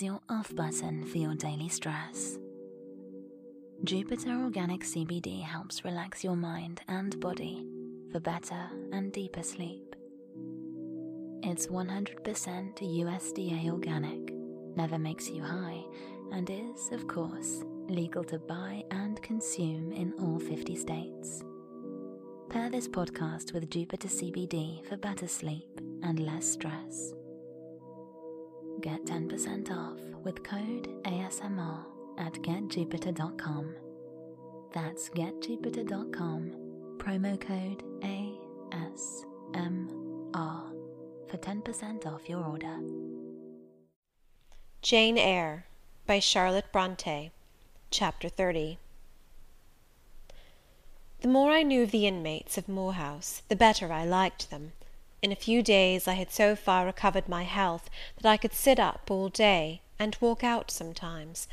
Your off button for your daily stress. Jupiter Organic CBD helps relax your mind and body for better and deeper sleep. It's 100% USDA organic, never makes you high, and is, of course, legal to buy and consume in all 50 states. Pair this podcast with Jupiter CBD for better sleep and less stress. Get 10% off with code ASMR at getjupiter.com. That's getjupiter.com, promo code ASMR for 10% off your order. Jane Eyre by Charlotte Bronte Chapter 30 The more I knew of the inmates of Moor House, the better I liked them. In a few days I had so far recovered my health, that I could sit up all day, and walk out sometimes.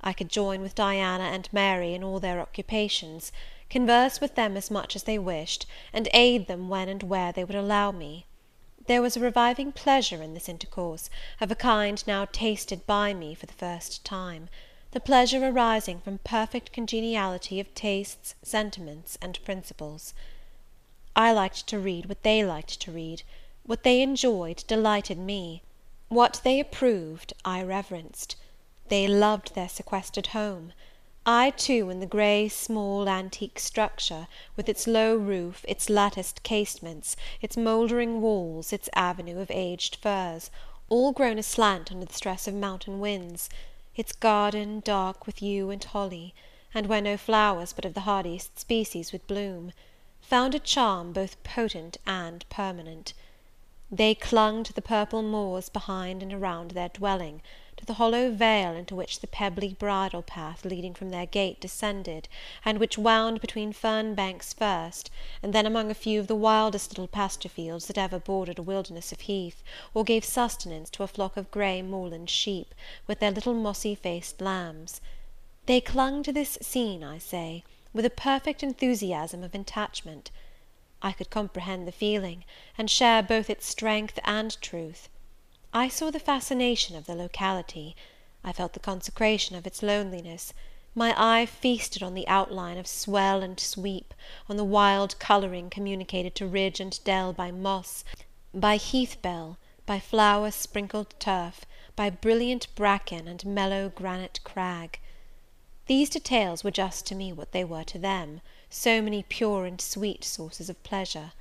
I could join with Diana and Mary in all their occupations, converse with them as much as they wished, and aid them when and where they would allow me. There was a reviving pleasure in this intercourse, of a kind now tasted by me for the first time; the pleasure arising from perfect congeniality of tastes, sentiments, and principles. I liked to read what they liked to read; what they enjoyed delighted me; what they approved I reverenced. They loved their sequestered home. I too, in the grey, small, antique structure, with its low roof, its latticed casements, its mouldering walls, its avenue of aged firs, all grown aslant under the stress of mountain winds; its garden, dark with yew and holly, and where no flowers but of the hardiest species would bloom found a charm both potent and permanent. They clung to the purple moors behind and around their dwelling, to the hollow vale into which the pebbly bridle path leading from their gate descended, and which wound between fern banks first, and then among a few of the wildest little pasture fields that ever bordered a wilderness of heath, or gave sustenance to a flock of grey moorland sheep, with their little mossy faced lambs. They clung to this scene, I say, with a perfect enthusiasm of attachment. I could comprehend the feeling, and share both its strength and truth. I saw the fascination of the locality; I felt the consecration of its loneliness; my eye feasted on the outline of swell and sweep, on the wild colouring communicated to ridge and dell by moss, by heath bell, by flower sprinkled turf, by brilliant bracken and mellow granite crag. These details were just to me what they were to them, so many pure and sweet sources of pleasure.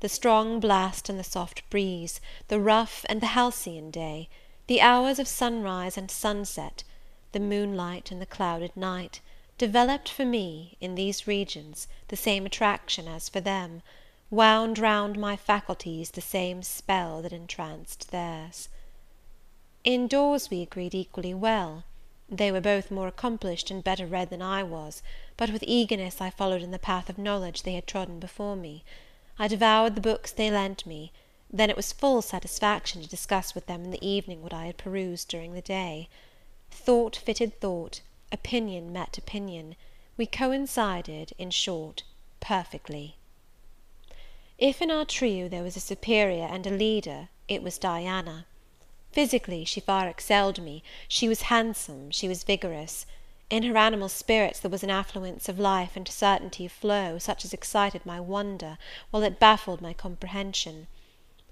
The strong blast and the soft breeze, the rough and the halcyon day, the hours of sunrise and sunset, the moonlight and the clouded night, developed for me, in these regions, the same attraction as for them, wound round my faculties the same spell that entranced theirs. In doors we agreed equally well. They were both more accomplished and better read than I was; but with eagerness I followed in the path of knowledge they had trodden before me. I devoured the books they lent me; then it was full satisfaction to discuss with them in the evening what I had perused during the day. Thought fitted thought, opinion met opinion; we coincided, in short, perfectly. If in our trio there was a superior and a leader, it was Diana. Physically she far excelled me; she was handsome, she was vigorous. In her animal spirits there was an affluence of life and certainty of flow, such as excited my wonder, while it baffled my comprehension.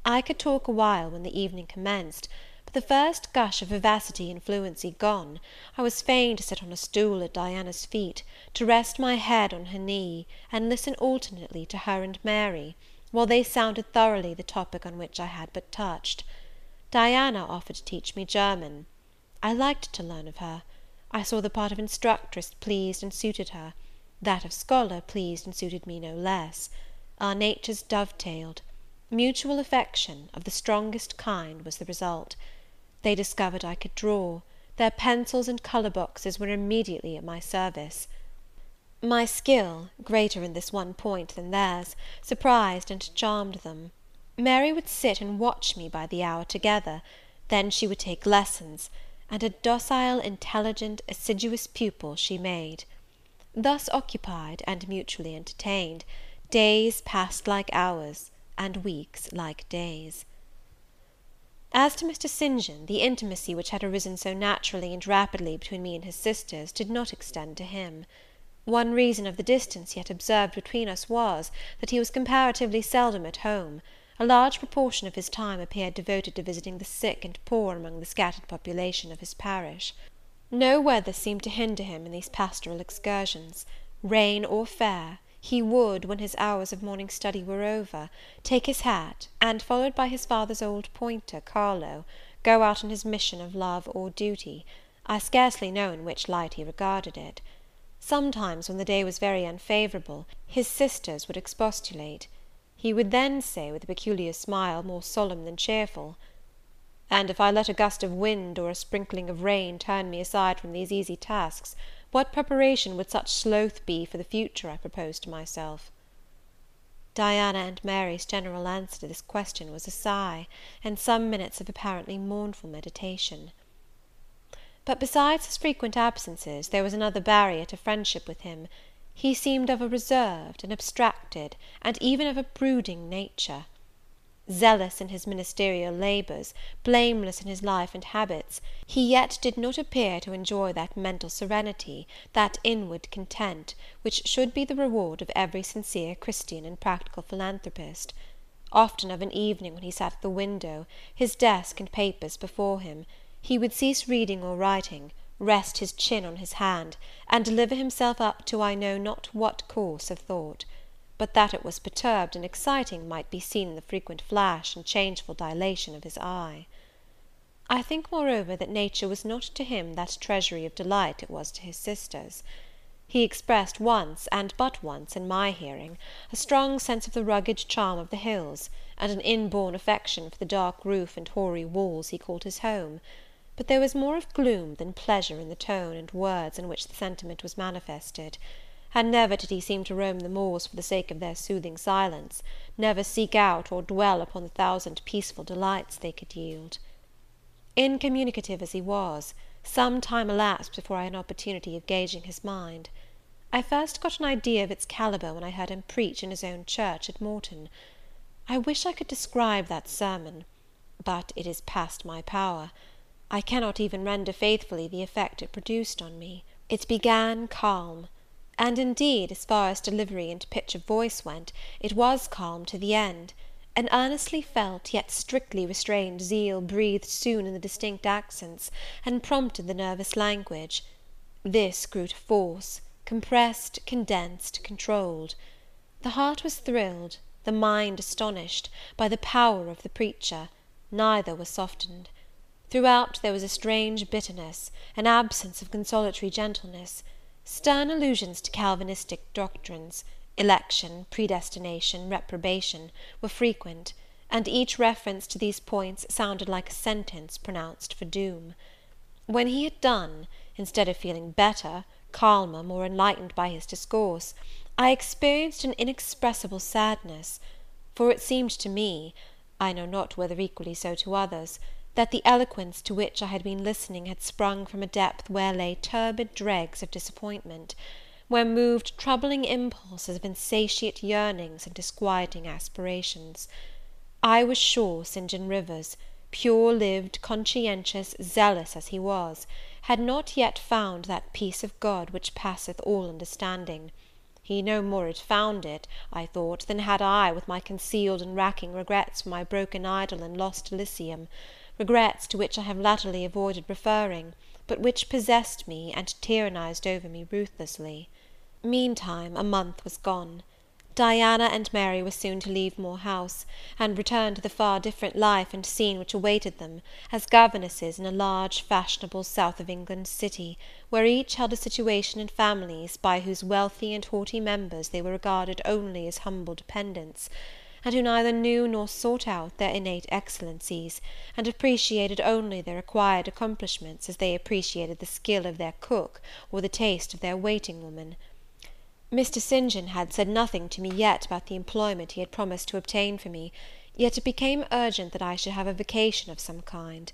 I could talk a while when the evening commenced; but the first gush of vivacity and fluency gone, I was fain to sit on a stool at Diana's feet, to rest my head on her knee, and listen alternately to her and Mary, while they sounded thoroughly the topic on which I had but touched. Diana offered to teach me German. I liked to learn of her. I saw the part of instructress pleased and suited her; that of scholar pleased and suited me no less. Our natures dovetailed. Mutual affection, of the strongest kind, was the result. They discovered I could draw; their pencils and colour boxes were immediately at my service. My skill, greater in this one point than theirs, surprised and charmed them. Mary would sit and watch me by the hour together; then she would take lessons; and a docile, intelligent, assiduous pupil she made. Thus occupied, and mutually entertained, days passed like hours, and weeks like days. As to Mr. St. John, the intimacy which had arisen so naturally and rapidly between me and his sisters, did not extend to him. One reason of the distance had observed between us was, that he was comparatively seldom at home; a large proportion of his time appeared devoted to visiting the sick and poor among the scattered population of his parish. No weather seemed to hinder him in these pastoral excursions; rain or fair, he would, when his hours of morning study were over, take his hat, and, followed by his father's old pointer, Carlo, go out on his mission of love or duty, I scarcely know in which light he regarded it. Sometimes, when the day was very unfavourable, his sisters would expostulate. He would then say, with a peculiar smile, more solemn than cheerful, "And if I let a gust of wind, or a sprinkling of rain, turn me aside from these easy tasks, what preparation would such sloth be for the future I propose to myself?" Diana and Mary's general answer to this question was a sigh, and some minutes of apparently mournful meditation. But besides his frequent absences, there was another barrier to friendship with him: he seemed of a reserved, an abstracted, and even of a brooding nature. Zealous in his ministerial labours, blameless in his life and habits, he yet did not appear to enjoy that mental serenity, that inward content, which should be the reward of every sincere Christian and practical philanthropist. Often of an evening, when he sat at the window, his desk and papers before him, he would cease reading or writing, rest his chin on his hand, and deliver himself up to I know not what course of thought but that it was perturbed and exciting might be seen in the frequent flash and changeful dilation of his eye. I think, moreover, that nature was not to him that treasury of delight it was to his sisters. He expressed once, and but once, in my hearing, a strong sense of the rugged charm of the hills, and an inborn affection for the dark roof and hoary walls he called his home; but there was more of gloom than pleasure in the tone and words in which the sentiment was manifested and never did he seem to roam the moors for the sake of their soothing silence, never seek out or dwell upon the thousand peaceful delights they could yield. Incommunicative as he was, some time elapsed before I had an opportunity of gauging his mind. I first got an idea of its calibre when I heard him preach in his own church at Morton. I wish I could describe that sermon, but it is past my power. I cannot even render faithfully the effect it produced on me. It began calm, and indeed, as far as delivery and pitch of voice went, it was calm to the end; an earnestly felt, yet strictly restrained zeal breathed soon in the distinct accents, and prompted the nervous language; this grew to force, compressed, condensed, controlled. The heart was thrilled, the mind astonished, by the power of the preacher; neither was softened. Throughout there was a strange bitterness, an absence of consolatory gentleness. Stern allusions to Calvinistic doctrines, election, predestination, reprobation, were frequent, and each reference to these points sounded like a sentence pronounced for doom. When he had done, instead of feeling better, calmer, more enlightened by his discourse, I experienced an inexpressible sadness; for it seemed to me, I know not whether equally so to others, that the eloquence to which I had been listening had sprung from a depth where lay turbid dregs of disappointment, where moved troubling impulses of insatiate yearnings and disquieting aspirations. I was sure St. John Rivers, pure lived, conscientious, zealous as he was, had not yet found that peace of God which passeth all understanding. He no more had found it, I thought, than had I, with my concealed and racking regrets for my broken idol and lost Elysium regrets to which I have latterly avoided referring, but which possessed me and tyrannized over me ruthlessly. Meantime, a month was gone. Diana and Mary were soon to leave Moor House, and return to the far different life and scene which awaited them, as governesses in a large, fashionable, south of England city, where each held a situation in families by whose wealthy and haughty members they were regarded only as humble dependents and who neither knew nor sought out their innate excellencies, and appreciated only their acquired accomplishments as they appreciated the skill of their cook or the taste of their waiting woman. Mr. St. John had said nothing to me yet about the employment he had promised to obtain for me, yet it became urgent that I should have a vacation of some kind.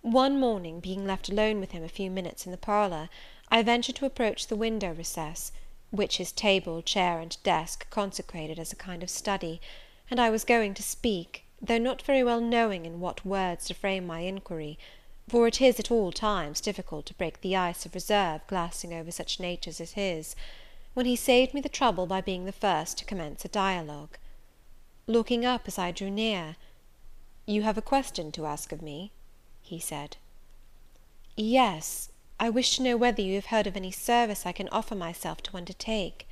One morning, being left alone with him a few minutes in the parlour, I ventured to approach the window recess, which his table, chair, and desk consecrated as a kind of study, and I was going to speak, though not very well knowing in what words to frame my inquiry; for it is at all times difficult to break the ice of reserve glassing over such natures as his, when he saved me the trouble by being the first to commence a dialogue. Looking up as I drew near, "You have a question to ask of me?" he said. "Yes; I wish to know whether you have heard of any service I can offer myself to undertake."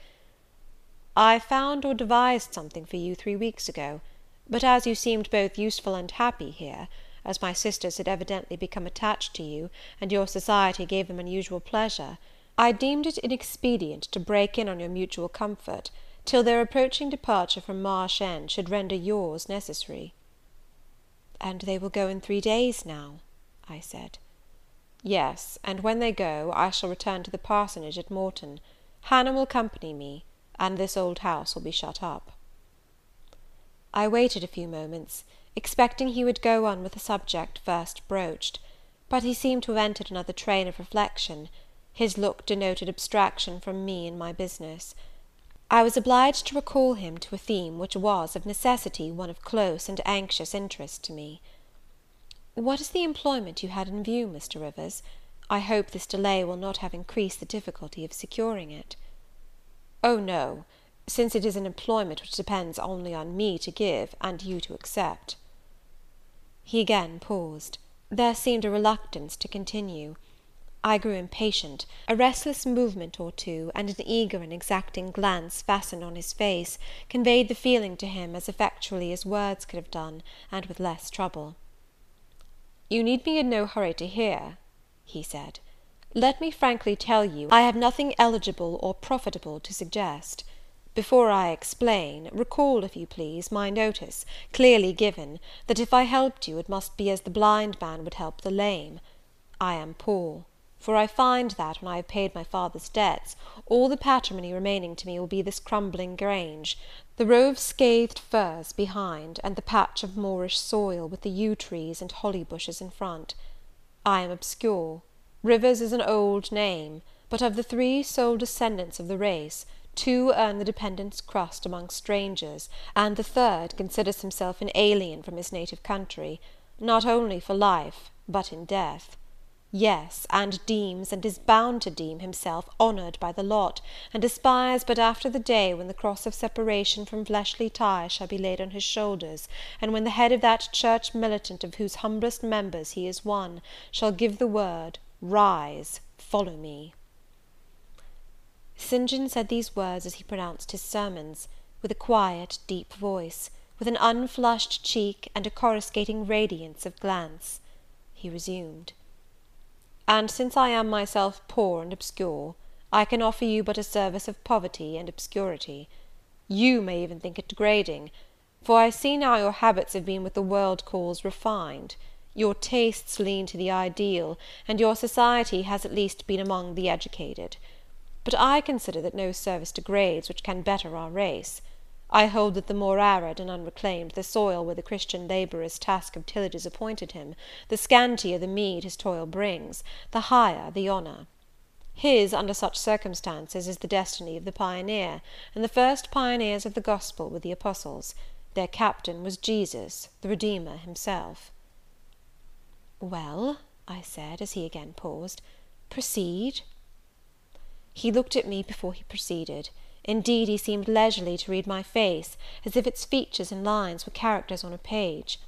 "I found or devised something for you three weeks ago; but as you seemed both useful and happy here, as my sisters had evidently become attached to you, and your society gave them unusual pleasure, I deemed it inexpedient to break in on your mutual comfort, till their approaching departure from Marsh End should render yours necessary." "And they will go in three days now?" I said. "Yes; and when they go, I shall return to the parsonage at Morton. Hannah will accompany me and this old house will be shut up." I waited a few moments, expecting he would go on with the subject first broached; but he seemed to have entered another train of reflection; his look denoted abstraction from me and my business. I was obliged to recall him to a theme which was, of necessity, one of close and anxious interest to me. "What is the employment you had in view, Mr. Rivers? I hope this delay will not have increased the difficulty of securing it." "Oh, no; since it is an employment which depends only on me to give, and you to accept." He again paused. There seemed a reluctance to continue. I grew impatient; a restless movement or two, and an eager and exacting glance fastened on his face, conveyed the feeling to him as effectually as words could have done, and with less trouble. "You need be in no hurry to hear," he said. Let me frankly tell you, I have nothing eligible or profitable to suggest. Before I explain, recall, if you please, my notice, clearly given, that if I helped you, it must be as the blind man would help the lame. I am poor; for I find that, when I have paid my father's debts, all the patrimony remaining to me will be this crumbling Grange, the row of scathed firs behind, and the patch of moorish soil, with the yew trees and holly bushes in front. I am obscure. Rivers is an old name; but of the three sole descendants of the race, two earn the dependent's crust among strangers, and the third considers himself an alien from his native country, not only for life, but in death. Yes, and deems, and is bound to deem, himself honoured by the lot, and aspires but after the day when the cross of separation from fleshly ties shall be laid on his shoulders, and when the head of that church militant of whose humblest members he is one, shall give the word Rise, follow me." St. John said these words as he pronounced his sermons, with a quiet, deep voice, with an unflushed cheek, and a coruscating radiance of glance. He resumed, "And since I am myself poor and obscure, I can offer you but a service of poverty and obscurity. You may even think it degrading; for I see now your habits have been what the world calls refined. Your tastes lean to the ideal, and your society has at least been among the educated. But I consider that no service degrades which can better our race. I hold that the more arid and unreclaimed the soil where the Christian labourer's task of tillage is appointed him, the scantier the meed his toil brings, the higher the honour. His, under such circumstances, is the destiny of the pioneer, and the first pioneers of the gospel were the apostles. Their captain was Jesus, the Redeemer himself. "Well," I said, as he again paused, "proceed." He looked at me before he proceeded; indeed he seemed leisurely to read my face, as if its features and lines were characters on a page.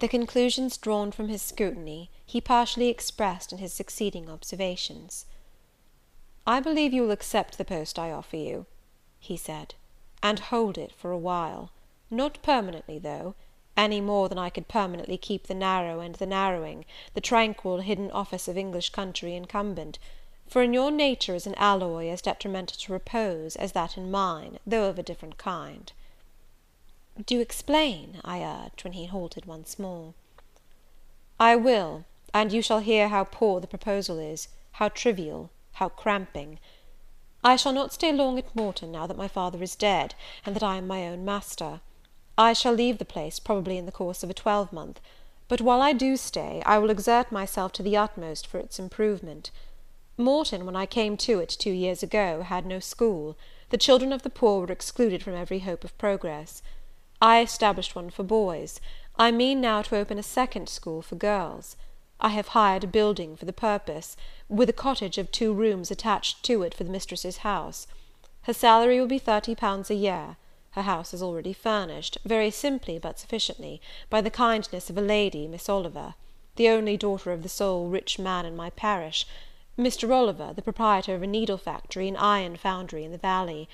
The conclusions drawn from his scrutiny he partially expressed in his succeeding observations. "I believe you will accept the post I offer you," he said, "and hold it for a while; not permanently, though any more than I could permanently keep the narrow and the narrowing, the tranquil hidden office of English country incumbent; for in your nature is an alloy as detrimental to repose as that in mine, though of a different kind." "Do explain," I urged, when he halted once more. "I will, and you shall hear how poor the proposal is, how trivial, how cramping. I shall not stay long at Morton now that my father is dead, and that I am my own master. I shall leave the place probably in the course of a twelvemonth; but while I do stay, I will exert myself to the utmost for its improvement. Morton, when I came to it two years ago, had no school; the children of the poor were excluded from every hope of progress. I established one for boys. I mean now to open a second school for girls. I have hired a building for the purpose, with a cottage of two rooms attached to it for the mistress's house. Her salary will be thirty pounds a year. Her house is already furnished, very simply but sufficiently, by the kindness of a lady, Miss Oliver, the only daughter of the sole rich man in my parish, Mr. Oliver, the proprietor of a needle factory and iron foundry in the valley.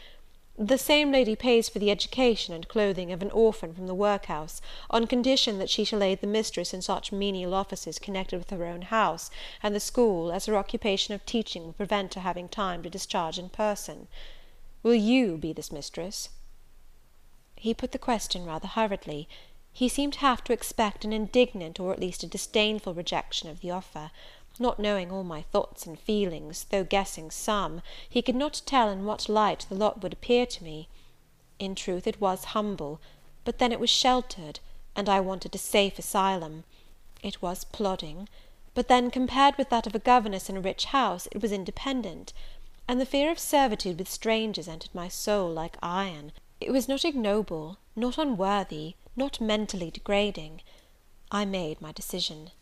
The same lady pays for the education and clothing of an orphan from the workhouse, on condition that she shall aid the mistress in such menial offices connected with her own house and the school as her occupation of teaching will prevent her having time to discharge in person. Will you be this mistress?" He put the question rather hurriedly; he seemed half to expect an indignant, or at least a disdainful rejection of the offer. Not knowing all my thoughts and feelings, though guessing some, he could not tell in what light the lot would appear to me. In truth it was humble, but then it was sheltered, and I wanted a safe asylum. It was plodding, but then, compared with that of a governess in a rich house, it was independent; and the fear of servitude with strangers entered my soul like iron. It was not ignoble, not unworthy, not mentally degrading. I made my decision.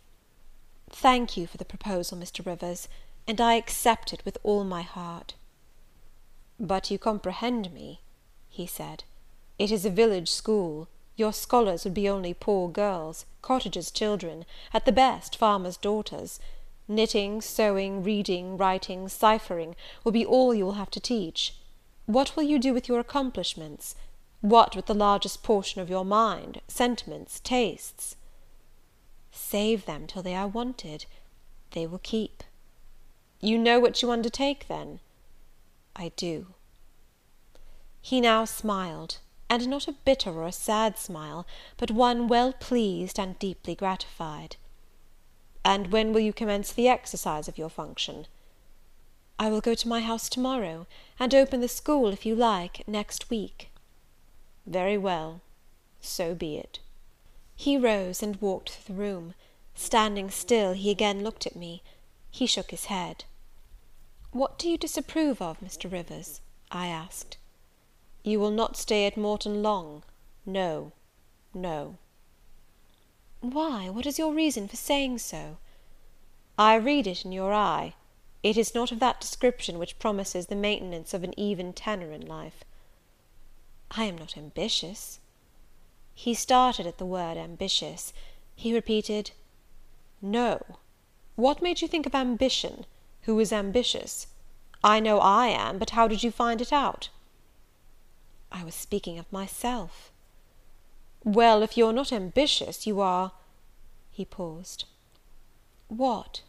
Thank you for the proposal, Mr. Rivers, and I accept it with all my heart. But you comprehend me, he said. It is a village school; your scholars would be only poor girls, cottagers' children, at the best farmers' daughters. Knitting, sewing, reading, writing, ciphering, will be all you will have to teach. What will you do with your accomplishments? What with the largest portion of your mind, sentiments, tastes? Save them till they are wanted. They will keep. You know what you undertake, then? I do. He now smiled, and not a bitter or a sad smile, but one well pleased and deeply gratified. And when will you commence the exercise of your function? I will go to my house to morrow, and open the school, if you like, next week. Very well, so be it. He rose and walked through the room. Standing still, he again looked at me. He shook his head. "What do you disapprove of, Mr. Rivers?" I asked. "You will not stay at Morton long? No, no." "Why, what is your reason for saying so?" "I read it in your eye. It is not of that description which promises the maintenance of an even tenor in life." "I am not ambitious." He started at the word ambitious. He repeated, "No. What made you think of ambition? Who is ambitious? I know I am, but how did you find it out?" "I was speaking of myself." "Well, if you're not ambitious, you are He paused. "What?"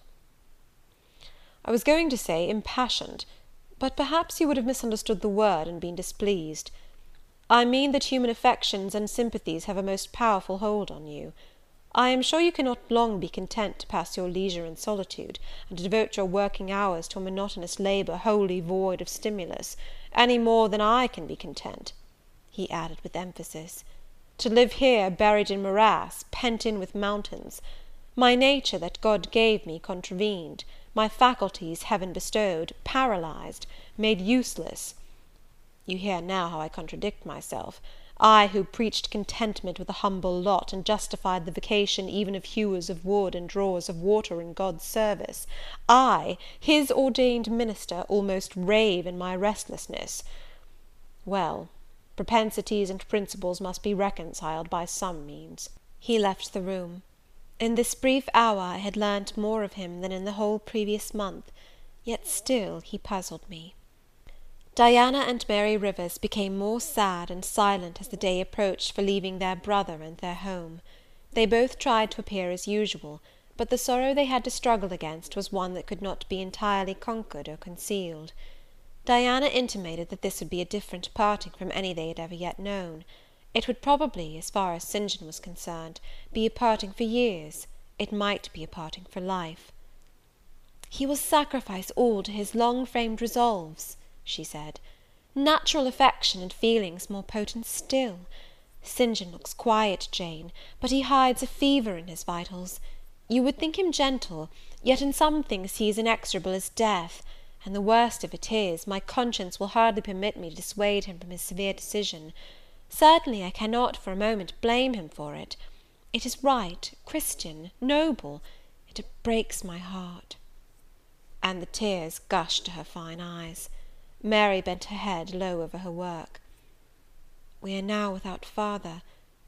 "I was going to say impassioned; but perhaps you would have misunderstood the word, and been displeased. I mean that human affections and sympathies have a most powerful hold on you. I am sure you cannot long be content to pass your leisure in solitude, and to devote your working hours to a monotonous labour wholly void of stimulus, any more than I can be content," he added with emphasis, "to live here buried in morass, pent in with mountains. My nature, that God gave me, contravened; my faculties, heaven bestowed, paralyzed, made useless you hear now how I contradict myself; I, who preached contentment with a humble lot, and justified the vocation even of hewers of wood and drawers of water in God's service; I, his ordained minister, almost rave in my restlessness. Well, propensities and principles must be reconciled by some means." He left the room. In this brief hour I had learnt more of him than in the whole previous month, yet still he puzzled me. Diana and Mary Rivers became more sad and silent as the day approached for leaving their brother and their home. They both tried to appear as usual, but the sorrow they had to struggle against was one that could not be entirely conquered or concealed. Diana intimated that this would be a different parting from any they had ever yet known. It would probably, as far as St. John was concerned, be a parting for years; it might be a parting for life. "He will sacrifice all to his long framed resolves!" she said; "natural affection and feelings more potent still. St. John looks quiet, Jane, but he hides a fever in his vitals. You would think him gentle, yet in some things he is inexorable as death; and the worst of it is, my conscience will hardly permit me to dissuade him from his severe decision. Certainly I cannot for a moment blame him for it. It is right, Christian, noble; it breaks my heart." And the tears gushed to her fine eyes. Mary bent her head low over her work. "We are now without father,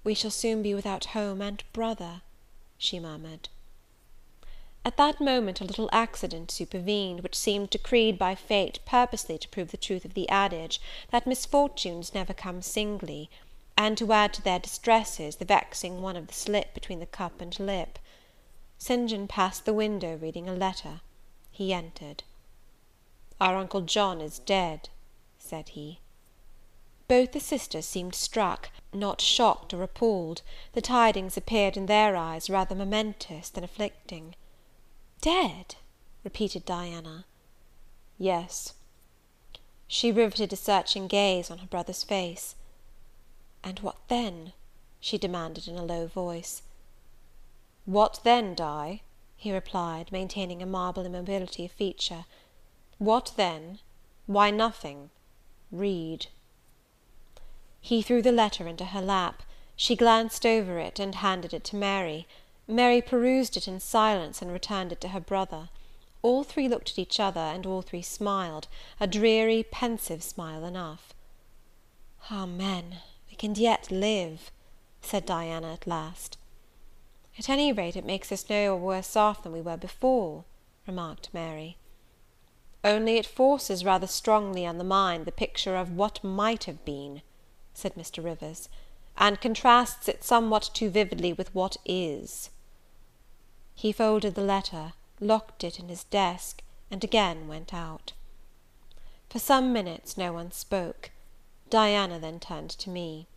we shall soon be without home and brother," she murmured. At that moment a little accident supervened, which seemed decreed by fate purposely to prove the truth of the adage, that misfortunes never come singly, and to add to their distresses the vexing one of the slip between the cup and lip. St. John passed the window, reading a letter. He entered. "Our uncle John is dead," said he. Both the sisters seemed struck, not shocked or appalled; the tidings appeared in their eyes rather momentous than afflicting. "Dead!" repeated Diana. "Yes." She riveted a searching gaze on her brother's face. "And what then?" she demanded in a low voice. "What then, Di?" he replied, maintaining a marble immobility of feature. "What then? Why, nothing. Read." He threw the letter into her lap. She glanced over it, and handed it to Mary. Mary perused it in silence, and returned it to her brother. All three looked at each other, and all three smiled, a dreary, pensive smile enough. "Amen! we can yet live," said Diana at last. "At any rate, it makes us no worse off than we were before," remarked Mary. "Only it forces rather strongly on the mind the picture of what might have been," said Mr. Rivers, "and contrasts it somewhat too vividly with what is." He folded the letter, locked it in his desk, and again went out. For some minutes no one spoke. Diana then turned to me.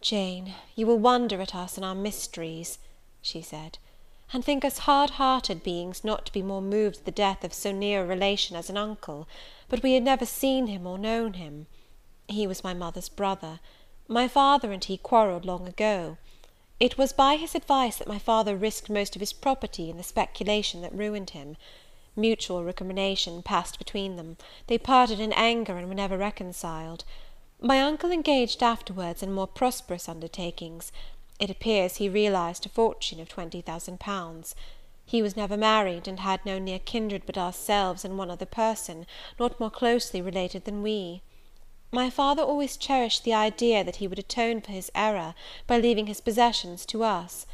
"Jane, you will wonder at us and our mysteries," she said, "and think us hard hearted beings not to be more moved at the death of so near a relation as an uncle; but we had never seen him or known him. He was my mother's brother. My father and he quarrelled long ago. It was by his advice that my father risked most of his property in the speculation that ruined him. Mutual recrimination passed between them; they parted in anger, and were never reconciled. My uncle engaged afterwards in more prosperous undertakings; it appears he realized a fortune of twenty thousand pounds. He was never married, and had no near kindred but ourselves and one other person, not more closely related than we. My father always cherished the idea that he would atone for his error, by leaving his possessions to us.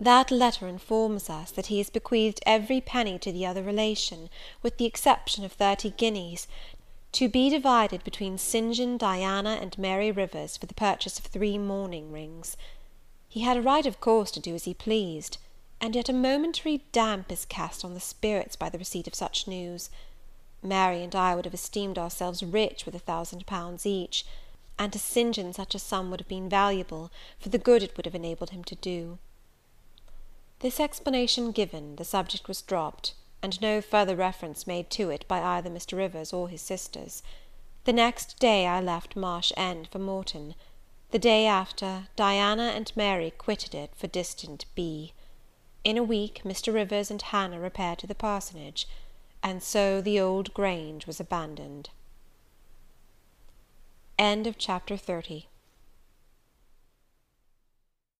That letter informs us, that he has bequeathed every penny to the other relation, with the exception of thirty guineas, to be divided between St. John, Diana, and Mary Rivers, for the purchase of three mourning rings. He had a right, of course, to do as he pleased; and yet a momentary damp is cast on the spirits by the receipt of such news. Mary and I would have esteemed ourselves rich with a thousand pounds each; and to St. John such a sum would have been valuable, for the good it would have enabled him to do. This explanation given, the subject was dropped, and no further reference made to it by either Mr. Rivers or his sisters. The next day I left Marsh End for Morton. The day after, Diana and Mary quitted it for distant B. In a week, Mr. Rivers and Hannah repaired to the parsonage and so the old Grange was abandoned. End of Chapter 30